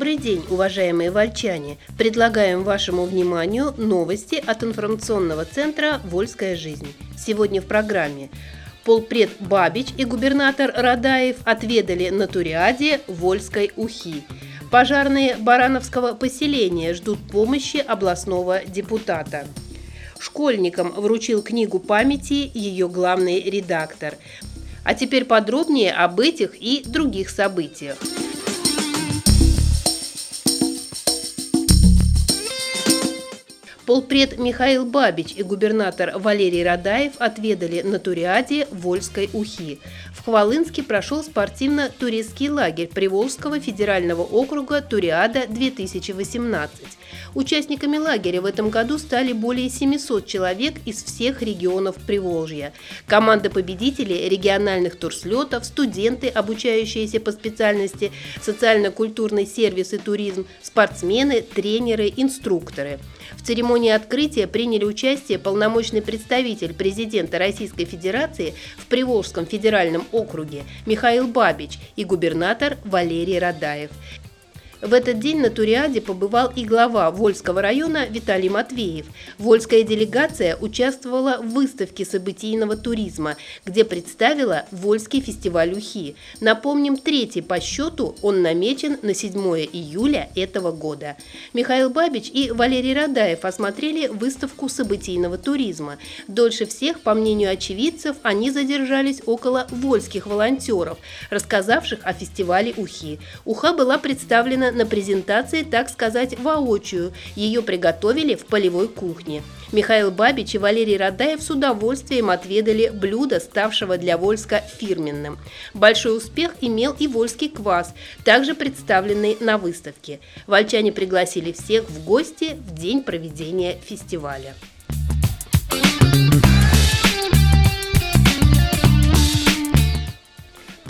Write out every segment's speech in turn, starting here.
Добрый день, уважаемые вольчане! Предлагаем вашему вниманию новости от информационного центра «Вольская жизнь». Сегодня в программе полпред Бабич и губернатор Радаев отведали на Туриаде Вольской Ухи. Пожарные Барановского поселения ждут помощи областного депутата. Школьникам вручил книгу памяти ее главный редактор. А теперь подробнее об этих и других событиях. Полпред Михаил Бабич и губернатор Валерий Радаев отведали на Туриаде Вольской Ухи. В Хвалынске прошел спортивно-туристский лагерь Приволжского федерального округа Туриада-2018. Участниками лагеря в этом году стали более 700 человек из всех регионов Приволжья. Команда победителей региональных турслетов, студенты, обучающиеся по специальности социально-культурный сервис и туризм, спортсмены, тренеры, инструкторы – в церемонии открытия приняли участие полномочный представитель президента Российской Федерации в Приволжском федеральном округе Михаил Бабич и губернатор Валерий Радаев. В этот день на Туриаде побывал и глава Вольского района Виталий Матвеев. Вольская делегация участвовала в выставке событийного туризма, где представила Вольский фестиваль Ухи. Напомним, третий по счету он намечен на 7 июля этого года. Михаил Бабич и Валерий Радаев осмотрели выставку событийного туризма. Дольше всех, по мнению очевидцев, они задержались около вольских волонтеров, рассказавших о фестивале Ухи. Уха была представлена на презентации, так сказать, воочию. Ее приготовили в полевой кухне. Михаил Бабич и Валерий Радаев с удовольствием отведали блюдо, ставшего для Вольска фирменным. Большой успех имел и вольский квас, также представленный на выставке. Вольчане пригласили всех в гости в день проведения фестиваля.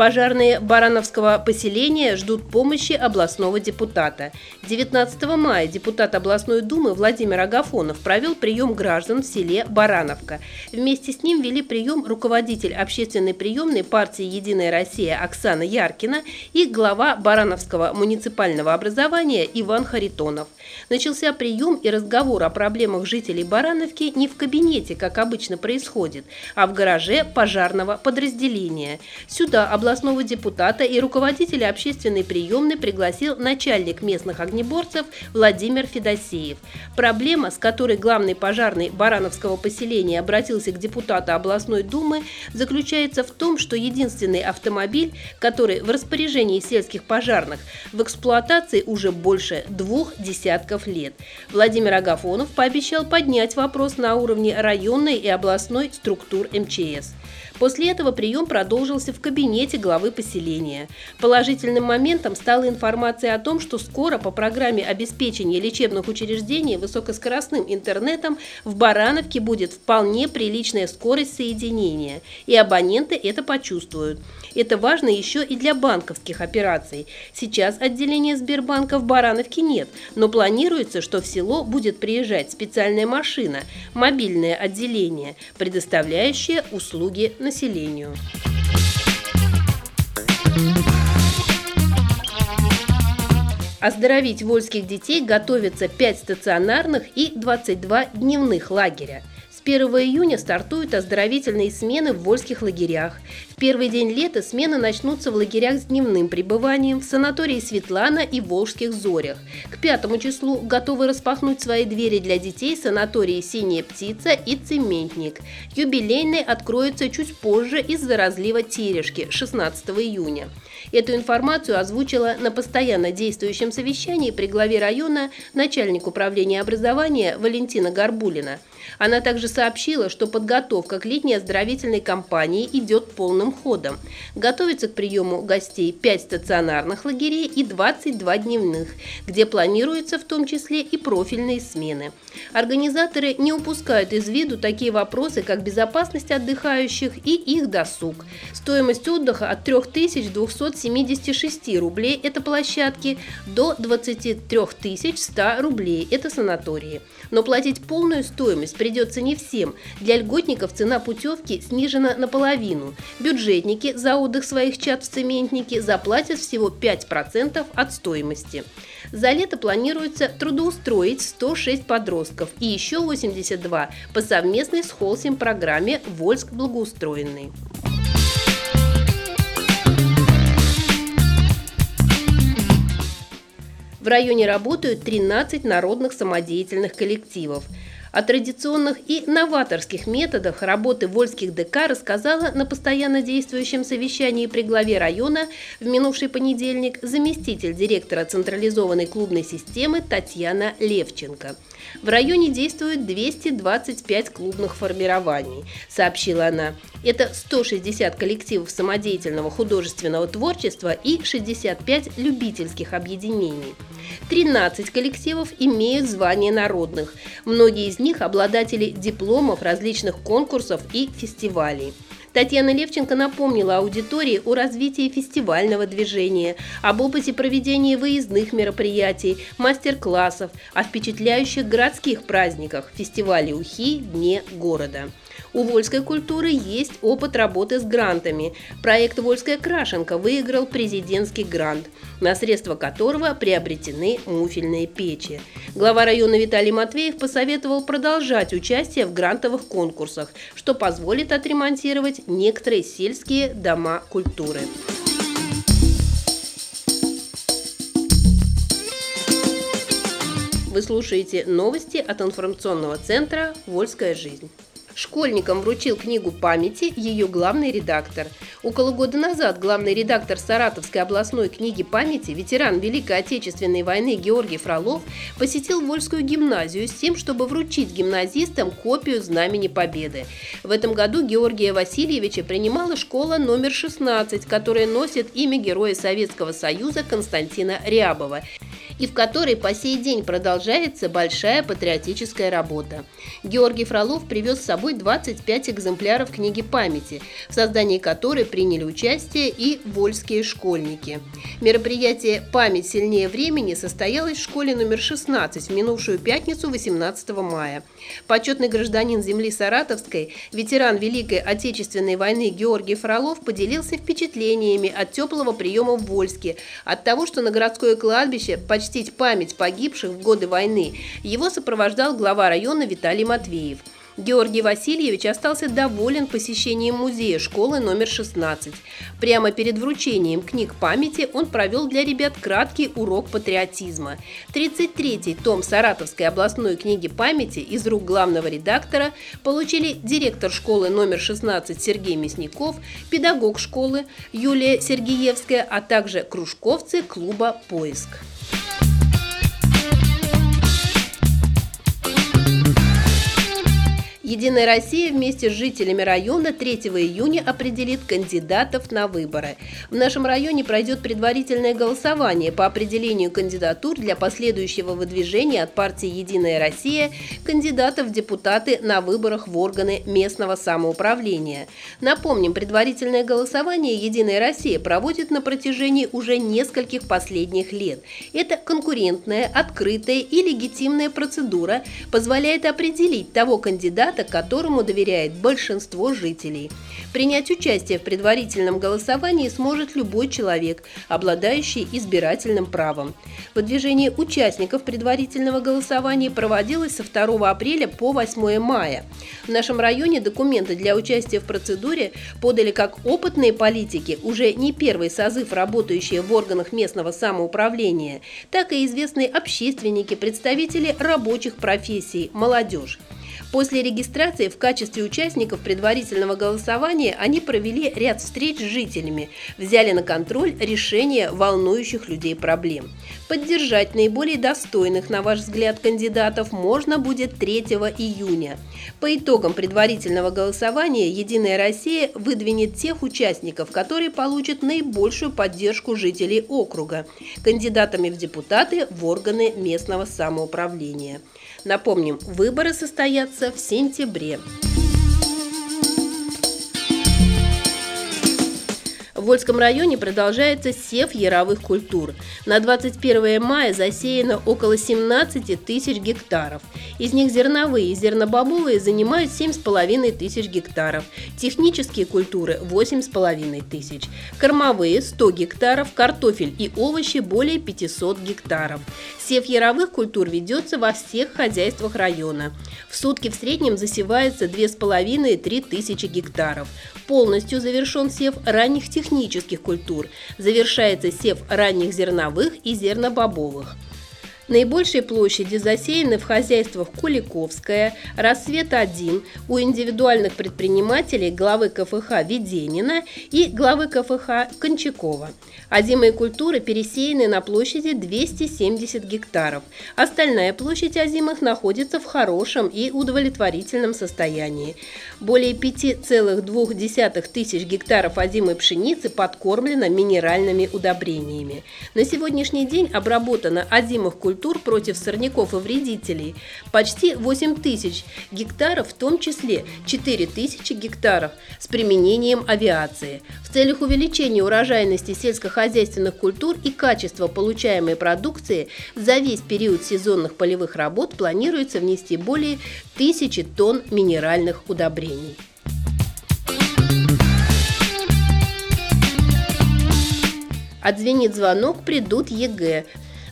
Пожарные Барановского поселения ждут помощи областного депутата. 19 мая депутат областной думы Владимир Агафонов провел прием граждан в селе Барановка. Вместе с ним вели прием руководитель общественной приемной партии «Единая Россия» Оксана Яркина и глава Барановского муниципального образования Иван Харитонов. Начался прием и разговор о проблемах жителей Барановки не в кабинете, как обычно происходит, а в гараже пожарного подразделения. Сюда областной областного депутата и руководителя общественной приемной пригласил начальник местных огнеборцев Владимир Федосеев. Проблема, с которой главный пожарный Барановского поселения обратился к депутату областной думы, заключается в том, что единственный автомобиль, который в распоряжении сельских пожарных в эксплуатации уже больше двух десятков лет. Владимир Агафонов пообещал поднять вопрос на уровне районной и областной структур МЧС. После этого прием продолжился в кабинете главы поселения. Положительным моментом стала информация о том, что скоро по программе обеспечения лечебных учреждений высокоскоростным интернетом в Барановке будет вполне приличная скорость соединения, и абоненты это почувствуют. Это важно еще и для банковских операций. Сейчас отделения Сбербанка в Барановке нет, но планируется, что в село будет приезжать специальная машина, мобильное отделение, предоставляющее услуги населению. Оздоровить вольских детей готовятся 5 стационарных и 22 дневных лагеря. С 1 июня стартуют оздоровительные смены в вольских лагерях. Первый день лета смены начнутся в лагерях с дневным пребыванием в санатории Светлана и Волжских Зорях. К пятому числу готовы распахнуть свои двери для детей санатории «Синяя птица» и «Цементник». Юбилейный откроется чуть позже из-за разлива Терешки 16 июня. Эту информацию озвучила на постоянно действующем совещании при главе района начальник управления образования Валентина Горбулина. Она также сообщила, что подготовка к летней оздоровительной кампании идет полным ходом. Готовится к приему гостей 5 стационарных лагерей и 22 дневных, где планируется в том числе и профильные смены. Организаторы не упускают из виду такие вопросы, как безопасность отдыхающих и их досуг. Стоимость отдыха от 3276 рублей – это площадки, до 23 100 рублей – это санатории. Но платить полную стоимость придется не всем. Для льготников цена путевки снижена наполовину. Бюджетники за отдых своих чат в цементнике заплатят всего 5% от стоимости. За лето планируется трудоустроить 106 подростков и еще 82 по совместной с Холсим программе «Вольск благоустроенный». В районе работают 13 народных самодеятельных коллективов. О традиционных и новаторских методах работы вольских ДК рассказала на постоянно действующем совещании при главе района в минувший понедельник заместитель директора централизованной клубной системы Татьяна Левченко. В районе действует 225 клубных формирований, сообщила она. Это 160 коллективов самодеятельного художественного творчества и 65 любительских объединений. 13 коллективов имеют звание народных. Многие из них обладатели дипломов различных конкурсов и фестивалей. Татьяна Левченко напомнила аудитории о развитии фестивального движения, об опыте проведения выездных мероприятий, мастер-классов, о впечатляющих городских праздниках, фестивале Ухи, Дне города. У Вольской культуры есть опыт работы с грантами. Проект «Вольская крашенка» выиграл президентский грант, на средства которого приобретены муфельные печи. Глава района Виталий Матвеев посоветовал продолжать участие в грантовых конкурсах, что позволит отремонтировать некоторые сельские дома культуры. Вы слушаете новости от информационного центра «Вольская жизнь». Школьникам вручил книгу памяти ее главный редактор. Около года назад главный редактор Саратовской областной книги памяти, ветеран Великой Отечественной войны Георгий Фролов, посетил Вольскую гимназию с тем, чтобы вручить гимназистам копию Знамени Победы. В этом году Георгия Васильевича принимала школа номер 16, которая носит имя Героя Советского Союза Константина Рябова и в которой по сей день продолжается большая патриотическая работа. Георгий Фролов привез с собой 25 экземпляров книги памяти, в создании которой приняли участие и вольские школьники. Мероприятие «Память сильнее времени» состоялось в школе номер 16 в минувшую пятницу 18 мая. Почетный гражданин земли Саратовской, ветеран Великой Отечественной войны Георгий Фролов поделился впечатлениями от теплого приема в Вольске, от того, что на городское кладбище почти почтить память погибших в годы войны, его сопровождал глава района Виталий Матвеев. Георгий Васильевич остался доволен посещением музея школы номер 16. Прямо перед вручением книг памяти он провел для ребят краткий урок патриотизма. 33-й том Саратовской областной книги памяти из рук главного редактора получили директор школы номер 16 Сергей Мясников, педагог школы Юлия Сергеевская, а также кружковцы клуба «Поиск». Единая Россия вместе с жителями района 3 июня определит кандидатов на выборы. В нашем районе пройдет предварительное голосование по определению кандидатур для последующего выдвижения от партии «Единая Россия» кандидатов в депутаты на выборах в органы местного самоуправления. Напомним, предварительное голосование «Единая Россия» проводит на протяжении уже нескольких последних лет. Это конкурентная, открытая и легитимная процедура позволяет определить того кандидата, кандидата, которому доверяет большинство жителей. Принять участие в предварительном голосовании сможет любой человек, обладающий избирательным правом. Выдвижение участников предварительного голосования проводилось со 2 апреля по 8 мая. В нашем районе документы для участия в процедуре подали как опытные политики, уже не первый созыв, работающие в органах местного самоуправления, так и известные общественники, представители рабочих профессий, молодежь. После регистрации в качестве участников предварительного голосования они провели ряд встреч с жителями, взяли на контроль решение волнующих людей проблем. Поддержать наиболее достойных, на ваш взгляд, кандидатов можно будет 3 июня. По итогам предварительного голосования «Единая Россия» выдвинет тех участников, которые получат наибольшую поддержку жителей округа, кандидатами в депутаты в органы местного самоуправления. Напомним, выборы состоятся в сентябре. В Вольском районе продолжается сев яровых культур. На 21 мая засеяно около 17 тысяч гектаров. Из них зерновые и зернобобовые занимают 7,5 тысяч гектаров, технические культуры – 8,5 тысяч, кормовые – 100 гектаров, картофель и овощи – более 500 гектаров. Сев яровых культур ведется во всех хозяйствах района. В сутки в среднем засевается 2,5-3 тысячи гектаров. Полностью завершен сев ранних технических культур. Завершается сев ранних зерновых и зернобобовых. Наибольшие площади засеяны в хозяйствах Куликовская, Рассвет-1, у индивидуальных предпринимателей главы КФХ Веденина и главы КФХ Кончакова. Озимые культуры пересеяны на площади 270 гектаров. Остальная площадь озимых находится в хорошем и удовлетворительном состоянии. Более 5,2 тысяч гектаров озимой пшеницы подкормлено минеральными удобрениями. На сегодняшний день обработано озимых культур культур против сорняков и вредителей почти 8 тысяч гектаров, в том числе 4 тысячи гектаров с применением авиации. В целях увеличения урожайности сельскохозяйственных культур и качества получаемой продукции за весь период сезонных полевых работ планируется внести более тысячи тонн минеральных удобрений. Отзвенит звонок, придут ЕГЭ.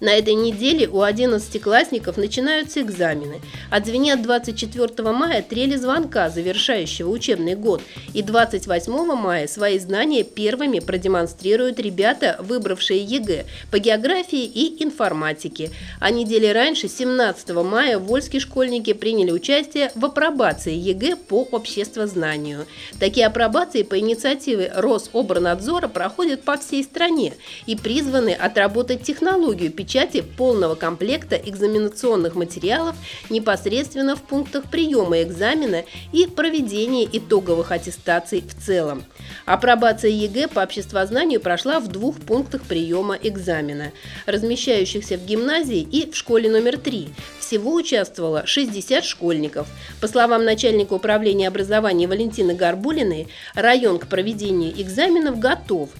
На этой неделе у 11-классников начинаются экзамены. Отзвенят 24 мая трели звонка, завершающего учебный год, и 28 мая свои знания первыми продемонстрируют ребята, выбравшие ЕГЭ по географии и информатике. А недели раньше, 17 мая, вольские школьники приняли участие в апробации ЕГЭ по обществознанию. Такие апробации по инициативе Рособорнадзора проходят по всей стране и призваны отработать технологию печати полного комплекта экзаменационных материалов непосредственно в пунктах приема экзамена и проведения итоговых аттестаций в целом. Апробация ЕГЭ по обществознанию прошла в двух пунктах приема экзамена, размещающихся в гимназии и в школе номер 3. Всего участвовало 60 школьников. По словам начальника управления образования Валентины Горбулиной, район к проведению экзаменов готов.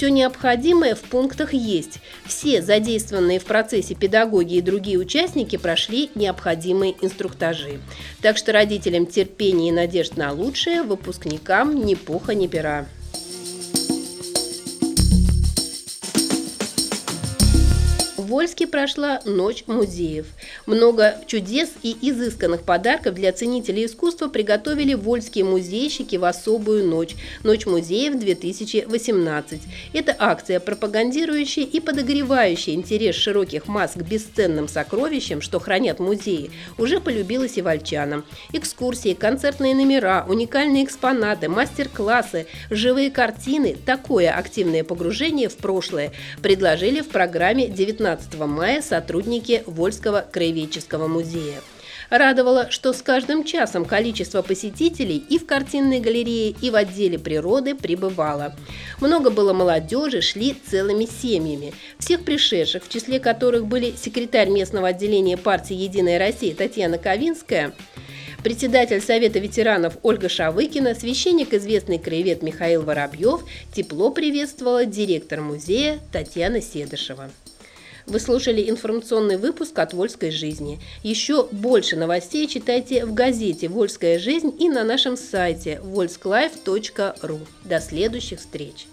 Все необходимое в пунктах есть. Все задействованные в процессе педагоги и другие участники прошли необходимые инструктажи. Так что родителям терпения и надежд на лучшее, выпускникам ни пуха, ни пера. Вольске прошла Ночь музеев. Много чудес и изысканных подарков для ценителей искусства приготовили вольские музейщики в особую ночь – Ночь музеев 2018. Это акция, пропагандирующая и подогревающая интерес широких масс к бесценным сокровищам, что хранят музеи, уже полюбилась и вольчанам. Экскурсии, концертные номера, уникальные экспонаты, мастер-классы, живые картины – такое активное погружение в прошлое предложили в программе 19 15 мая сотрудники Вольского краеведческого музея. Радовало, что с каждым часом количество посетителей и в картинной галерее, и в отделе природы прибывало. Много было молодежи, шли целыми семьями. Всех пришедших, в числе которых были секретарь местного отделения партии «Единая Россия» Татьяна Ковинская, председатель Совета ветеранов Ольга Шавыкина, священник, известный краевед Михаил Воробьев, тепло приветствовала директор музея Татьяна Седышева. Вы слушали информационный выпуск от «Вольской жизни». Еще больше новостей читайте в газете «Вольская жизнь» и на нашем сайте volsklife.ru. До следующих встреч!